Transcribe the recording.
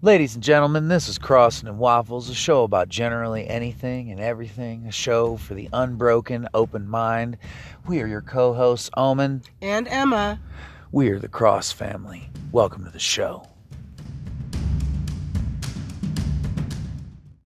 Ladies and gentlemen, this is Crossing and Waffles, a show about generally anything and everything, a show for the unbroken, open mind. We are your co hosts, Omen. And Emma. We are the Cross family. Welcome to the show.